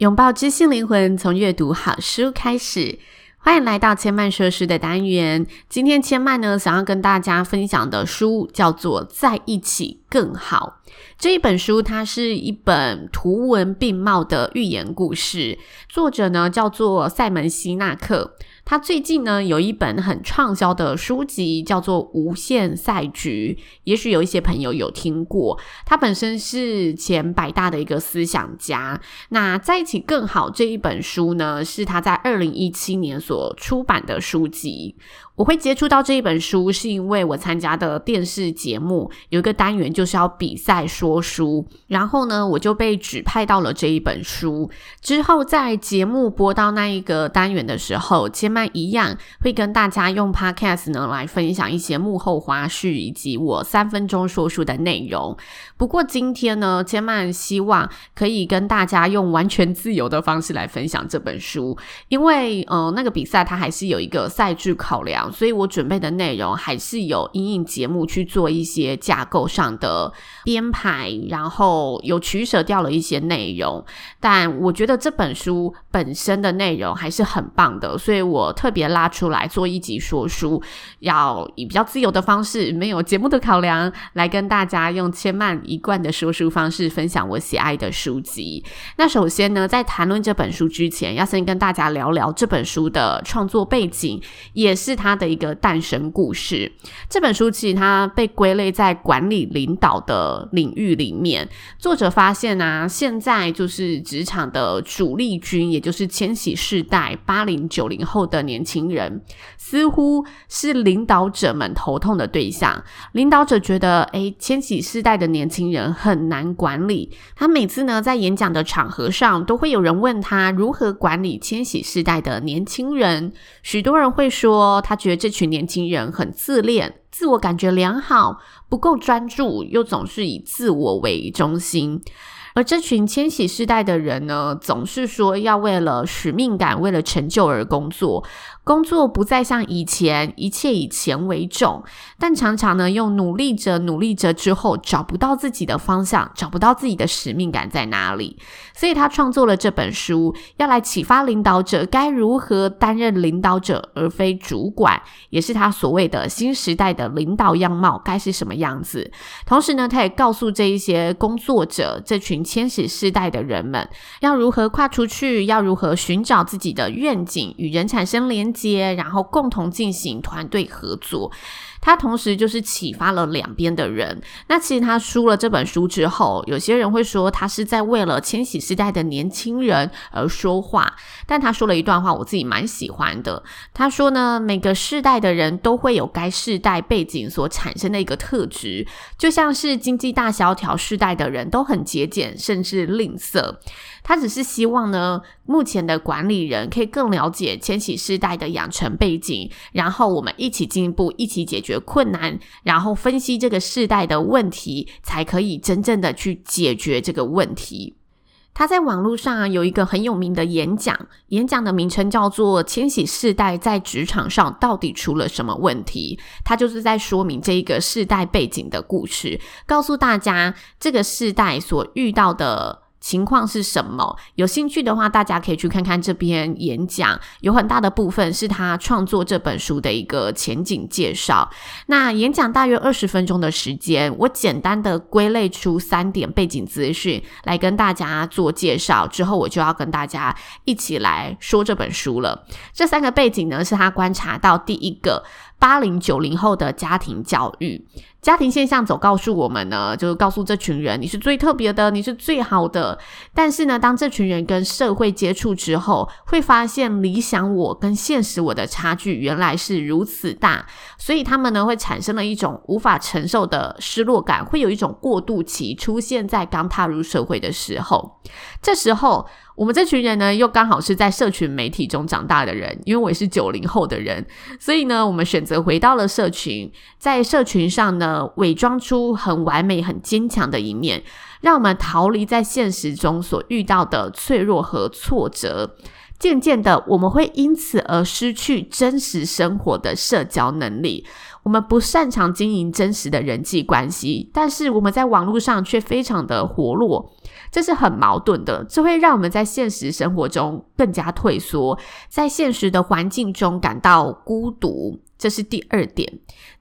拥抱知性灵魂，从阅读好书开始。欢迎来到千曼说书的单元。今天千曼呢，想要跟大家分享的书叫做《在一起更好》。这一本书它是一本图文并茂的寓言故事，作者呢叫做赛门西纳克。他最近呢有一本很畅销的书籍，叫做《无限赛局》，也许有一些朋友有听过。他本身是前百大的一个思想家。那在一起更好这一本书呢，是他在二零一七年所出版的书籍。我会接触到这一本书，是因为我参加的电视节目有一个单元就是要比赛说书，然后呢，我就被指派到了这一本书。之后在节目播到那一个单元的时候，千曼一样会跟大家用 Podcast 呢来分享一些幕后花絮以及我三分钟说书的内容。不过今天呢，千曼希望可以跟大家用完全自由的方式来分享这本书，因为呃，那个比赛它还是有一个赛制考量。所以我准备的内容还是有因应节目去做一些架构上的编排，然后有取舍掉了一些内容，但我觉得这本书本身的内容还是很棒的，所以我特别拉出来做一集说书，要以比较自由的方式，没有节目的考量，来跟大家用千嫚一贯的说书方式分享我喜爱的书籍。那首先呢，在谈论这本书之前，要先跟大家聊聊这本书的创作背景，也是它的一个诞生故事。这本书其实它被归类在管理领导的领域里面。作者发现啊，现在就是职场的主力军，也就是千禧世代八零九零后的年轻人，似乎是领导者们头痛的对象。领导者觉得，诶，千禧世代的年轻人很难管理。他每次呢，在演讲的场合上，都会有人问他如何管理千禧世代的年轻人。许多人会说，他觉得这群年轻人很自恋，自我感觉良好，不够专注，又总是以自我为中心。而这群千禧世代的人呢，总是说要为了使命感、为了成就而工作。工作不再像以前，一切以钱为重，但常常呢，又努力着、努力着之后，找不到自己的方向，找不到自己的使命感在哪里。所以他创作了这本书，要来启发领导者该如何担任领导者而非主管，也是他所谓的新时代的领导样貌该是什么样子。同时呢，他也告诉这一些工作者，这群千禧世代的人们，要如何跨出去，要如何寻找自己的愿景，与人产生连接。然后共同进行团队合作。他同时就是启发了两边的人。那其实他出了这本书之后，有些人会说他是在为了千禧世代的年轻人而说话。但他说了一段话，我自己蛮喜欢的。他说呢，每个世代的人都会有该世代背景所产生的一个特质，就像是经济大萧条世代的人都很节俭，甚至吝啬。他只是希望呢，目前的管理人可以更了解千禧世代的养成背景，然后我们一起进步，一起解决困难，然后分析这个世代的问题，才可以真正的去解决这个问题。他在网络上啊有一个很有名的演讲，演讲的名称叫做《千禧世代在职场上到底出了什么问题》。他就是在说明这一个世代背景的故事，告诉大家这个世代所遇到的。情况是什么？有兴趣的话，大家可以去看看这篇演讲，有很大的部分是他创作这本书的一个前景介绍。那演讲大约二十分钟的时间，我简单的归类出三点背景资讯来跟大家做介绍，之后我就要跟大家一起来说这本书了。这三个背景呢，是他观察到第一个。八零九零后的家庭教育。家庭现象总告诉我们呢，就是告诉这群人，你是最特别的，你是最好的。但是呢，当这群人跟社会接触之后，会发现理想我跟现实我的差距原来是如此大，所以他们呢会产生了一种无法承受的失落感，会有一种过渡期出现在刚踏入社会的时候。这时候，我们这群人呢又刚好是在社群媒体中长大的人，因为我也是九零后的人，所以呢，我们选择回到了社群，在社群上呢。伪装出很完美、很坚强的一面，让我们逃离在现实中所遇到的脆弱和挫折。渐渐的，我们会因此而失去真实生活的社交能力。我们不擅长经营真实的人际关系，但是我们在网络上却非常的活络，这是很矛盾的。这会让我们在现实生活中更加退缩，在现实的环境中感到孤独。这是第二点，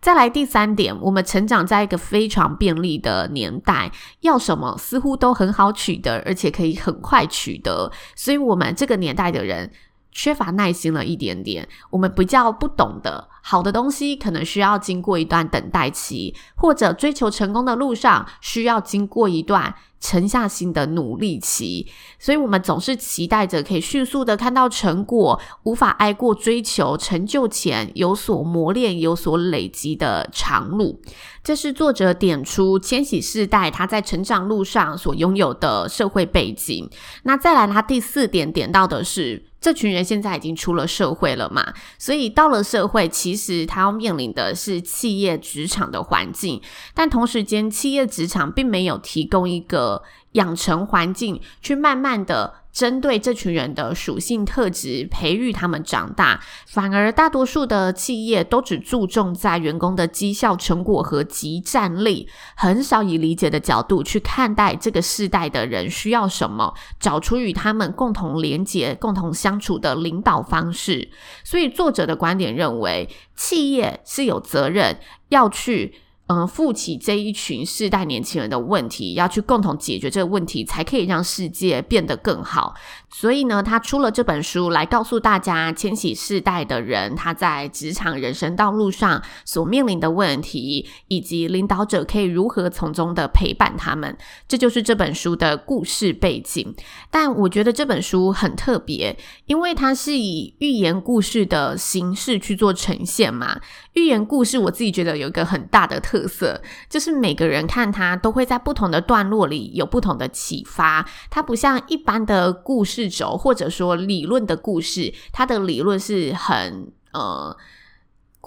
再来第三点，我们成长在一个非常便利的年代，要什么似乎都很好取得，而且可以很快取得，所以我们这个年代的人缺乏耐心了一点点。我们比较不懂得，好的东西可能需要经过一段等待期，或者追求成功的路上需要经过一段。沉下心的努力期，所以我们总是期待着可以迅速的看到成果，无法挨过追求成就前有所磨练、有所累积的长路。这是作者点出千禧世代他在成长路上所拥有的社会背景。那再来，他第四点点到的是，这群人现在已经出了社会了嘛，所以到了社会，其实他要面临的是企业职场的环境，但同时间，企业职场并没有提供一个养成环境，去慢慢的。针对这群人的属性特质，培育他们长大，反而大多数的企业都只注重在员工的绩效成果和即战力，很少以理解的角度去看待这个世代的人需要什么，找出与他们共同连结、共同相处的领导方式。所以，作者的观点认为，企业是有责任要去。嗯，负起这一群世代年轻人的问题，要去共同解决这个问题，才可以让世界变得更好。所以呢，他出了这本书来告诉大家，千禧世代的人他在职场人生道路上所面临的问题，以及领导者可以如何从中的陪伴他们。这就是这本书的故事背景。但我觉得这本书很特别，因为它是以寓言故事的形式去做呈现嘛。寓言故事，我自己觉得有一个很大的特色，就是每个人看它都会在不同的段落里有不同的启发。它不像一般的故事轴，或者说理论的故事，它的理论是很呃。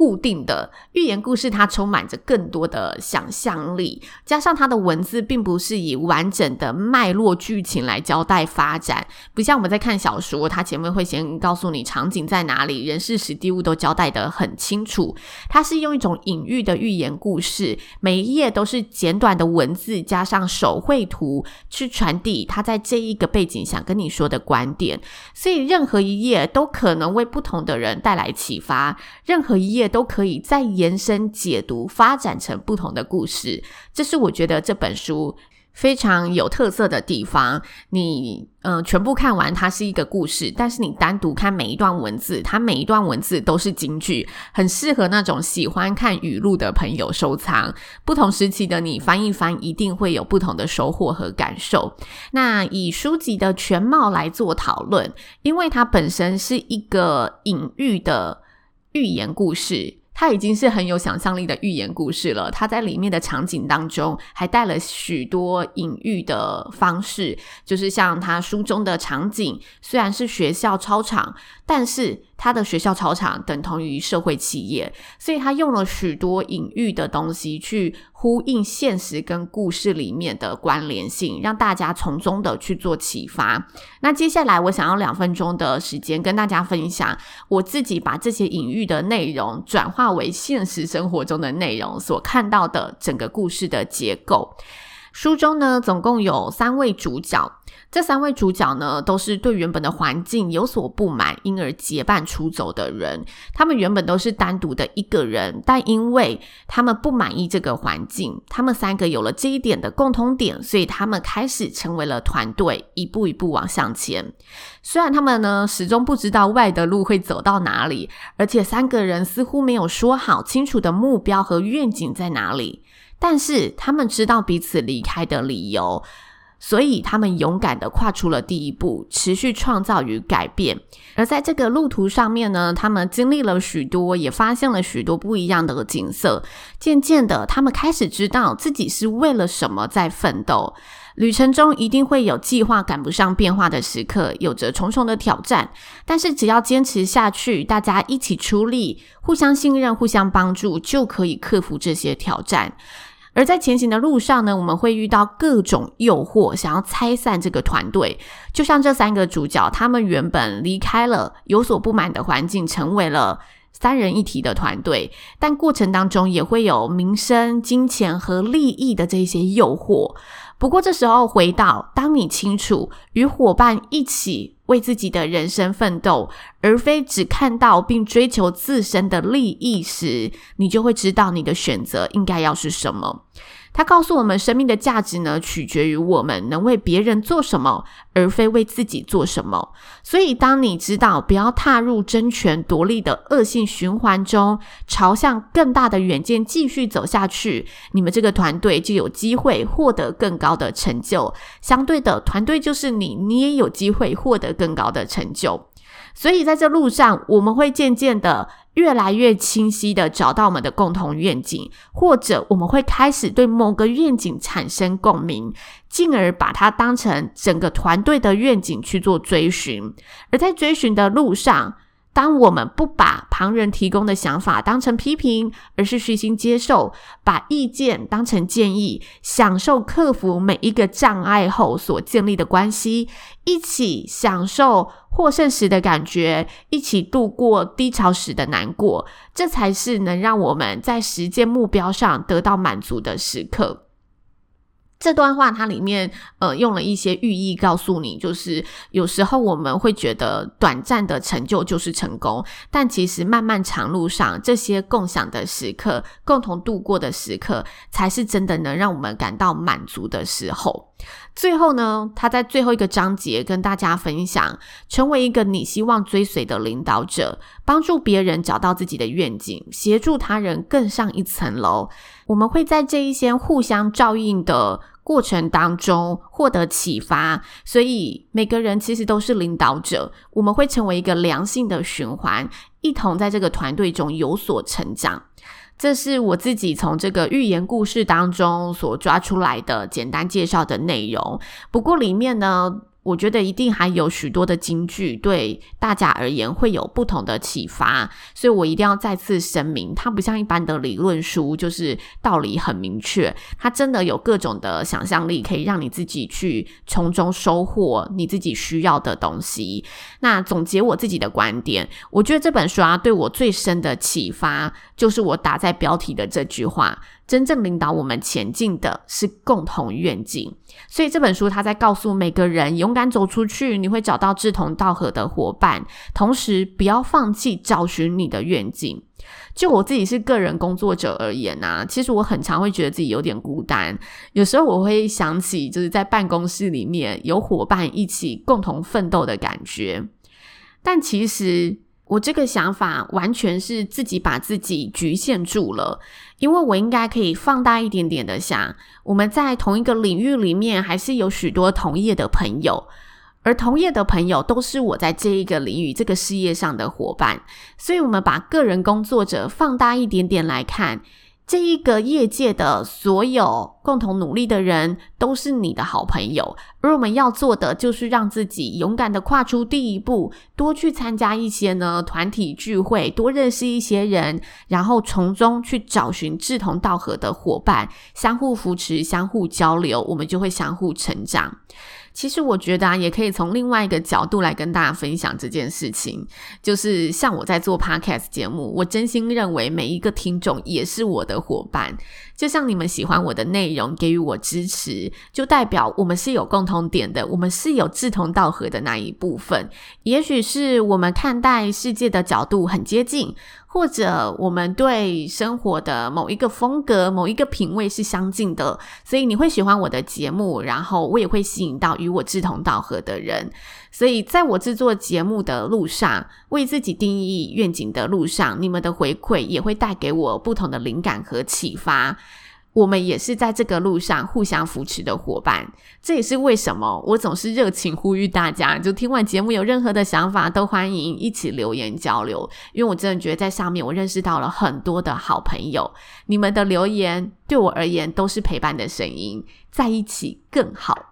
固定的寓言故事，它充满着更多的想象力，加上它的文字并不是以完整的脉络剧情来交代发展，不像我们在看小说，它前面会先告诉你场景在哪里，人事时地物都交代得很清楚。它是用一种隐喻的寓言故事，每一页都是简短的文字加上手绘图去传递它在这一个背景想跟你说的观点，所以任何一页都可能为不同的人带来启发，任何一页。都可以再延伸解读，发展成不同的故事。这是我觉得这本书非常有特色的地方。你嗯、全部看完它是一个故事，但是你单独看每一段文字，它每一段文字都是金句，很适合那种喜欢看语录的朋友收藏。不同时期的你翻一翻，一定会有不同的收获和感受。那以书籍的全貌来做讨论，因为它本身是一个隐喻的。寓言故事，它已经是很有想象力的寓言故事了。它在里面的场景当中，还带了许多隐喻的方式，就是像它书中的场景，虽然是学校操场，但是。他的学校操场等同于社会企业，所以他用了许多隐喻的东西去呼应现实跟故事里面的关联性，让大家从中的去做启发。那接下来我想要两分钟的时间跟大家分享，我自己把这些隐喻的内容转化为现实生活中的内容所看到的整个故事的结构。书中呢，总共有三位主角。这三位主角呢，都是对原本的环境有所不满，因而结伴出走的人。他们原本都是单独的一个人，但因为他们不满意这个环境，他们三个有了这一点的共通点，所以他们开始成为了团队，一步一步往向前。虽然他们呢，始终不知道外的路会走到哪里，而且三个人似乎没有说好清楚的目标和愿景在哪里，但是他们知道彼此离开的理由。所以，他们勇敢地跨出了第一步，持续创造与改变。而在这个路途上面呢，他们经历了许多，也发现了许多不一样的景色。渐渐的，他们开始知道自己是为了什么在奋斗。旅程中一定会有计划赶不上变化的时刻，有着重重的挑战。但是，只要坚持下去，大家一起出力，互相信任，互相帮助，就可以克服这些挑战。而在前行的路上呢，我们会遇到各种诱惑，想要拆散这个团队。就像这三个主角，他们原本离开了有所不满的环境，成为了三人一体的团队，但过程当中也会有民生、金钱和利益的这些诱惑。不过这时候回到，当你清楚与伙伴一起为自己的人生奋斗，而非只看到并追求自身的利益时，你就会知道你的选择应该要是什么。他告诉我们，生命的价值呢，取决于我们能为别人做什么，而非为自己做什么。所以，当你知道不要踏入争权夺利的恶性循环中，朝向更大的远见继续走下去，你们这个团队就有机会获得更高的成就。相对的，团队就是你，你也有机会获得更高的成就。所以，在这路上，我们会渐渐的越来越清晰的找到我们的共同愿景，或者我们会开始对某个愿景产生共鸣，进而把它当成整个团队的愿景去做追寻。而在追寻的路上，当我们不把旁人提供的想法当成批评，而是虚心接受，把意见当成建议，享受克服每一个障碍后所建立的关系，一起享受获胜时的感觉，一起度过低潮时的难过，这才是能让我们在实践目标上得到满足的时刻。这段话它里面呃用了一些寓意告诉你，就是有时候我们会觉得短暂的成就就是成功，但其实漫漫长路上这些共享的时刻、共同度过的时刻，才是真的能让我们感到满足的时候。最后呢，他在最后一个章节跟大家分享，成为一个你希望追随的领导者，帮助别人找到自己的愿景，协助他人更上一层楼。我们会在这一些互相照应的过程当中获得启发，所以每个人其实都是领导者。我们会成为一个良性的循环，一同在这个团队中有所成长。这是我自己从这个寓言故事当中所抓出来的简单介绍的内容。不过里面呢，我觉得一定还有许多的金句，对大家而言会有不同的启发，所以我一定要再次声明，它不像一般的理论书，就是道理很明确，它真的有各种的想象力，可以让你自己去从中收获你自己需要的东西。那总结我自己的观点，我觉得这本书啊，对我最深的启发，就是我打在标题的这句话。真正领导我们前进的是共同愿景，所以这本书它在告诉每个人：勇敢走出去，你会找到志同道合的伙伴，同时不要放弃找寻你的愿景。就我自己是个人工作者而言啊，其实我很常会觉得自己有点孤单，有时候我会想起就是在办公室里面有伙伴一起共同奋斗的感觉，但其实。我这个想法完全是自己把自己局限住了，因为我应该可以放大一点点的想，我们在同一个领域里面还是有许多同业的朋友，而同业的朋友都是我在这一个领域、这个事业上的伙伴，所以我们把个人工作者放大一点点来看。这一个业界的所有共同努力的人都是你的好朋友，而我们要做的就是让自己勇敢的跨出第一步，多去参加一些呢团体聚会，多认识一些人，然后从中去找寻志同道合的伙伴，相互扶持，相互交流，我们就会相互成长。其实我觉得啊，也可以从另外一个角度来跟大家分享这件事情。就是像我在做 Podcast 节目，我真心认为每一个听众也是我的伙伴。就像你们喜欢我的内容，给予我支持，就代表我们是有共同点的，我们是有志同道合的那一部分。也许是我们看待世界的角度很接近。或者我们对生活的某一个风格、某一个品味是相近的，所以你会喜欢我的节目，然后我也会吸引到与我志同道合的人。所以在我制作节目的路上，为自己定义愿景的路上，你们的回馈也会带给我不同的灵感和启发。我们也是在这个路上互相扶持的伙伴，这也是为什么我总是热情呼吁大家，就听完节目有任何的想法都欢迎一起留言交流，因为我真的觉得在上面我认识到了很多的好朋友，你们的留言对我而言都是陪伴的声音，在一起更好。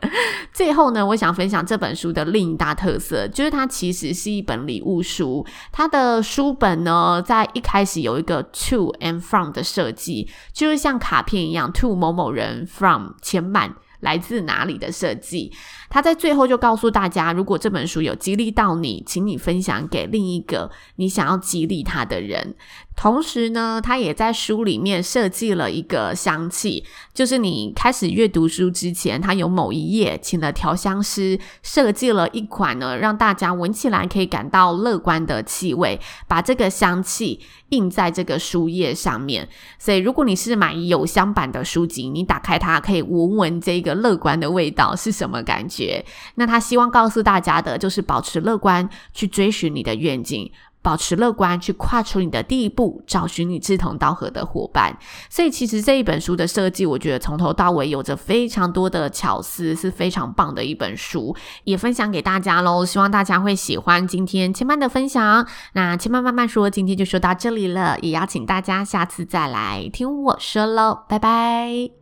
最后呢，我想分享这本书的另一大特色，就是它其实是一本礼物书。它的书本呢，在一开始有一个 to and from 的设计，就是像卡片一样，to 某某人，from 前满。来自哪里的设计？他在最后就告诉大家，如果这本书有激励到你，请你分享给另一个你想要激励他的人。同时呢，他也在书里面设计了一个香气，就是你开始阅读书之前，他有某一页请了调香师设计了一款呢，让大家闻起来可以感到乐观的气味，把这个香气印在这个书页上面。所以，如果你是买有香版的书籍，你打开它可以闻闻这个乐观的味道是什么感觉。那他希望告诉大家的就是保持乐观，去追寻你的愿景。保持乐观，去跨出你的第一步，找寻你志同道合的伙伴。所以，其实这一本书的设计，我觉得从头到尾有着非常多的巧思，是非常棒的一本书，也分享给大家喽。希望大家会喜欢今天千曼的分享。那千曼慢慢说，今天就说到这里了，也邀请大家下次再来听我说喽，拜拜。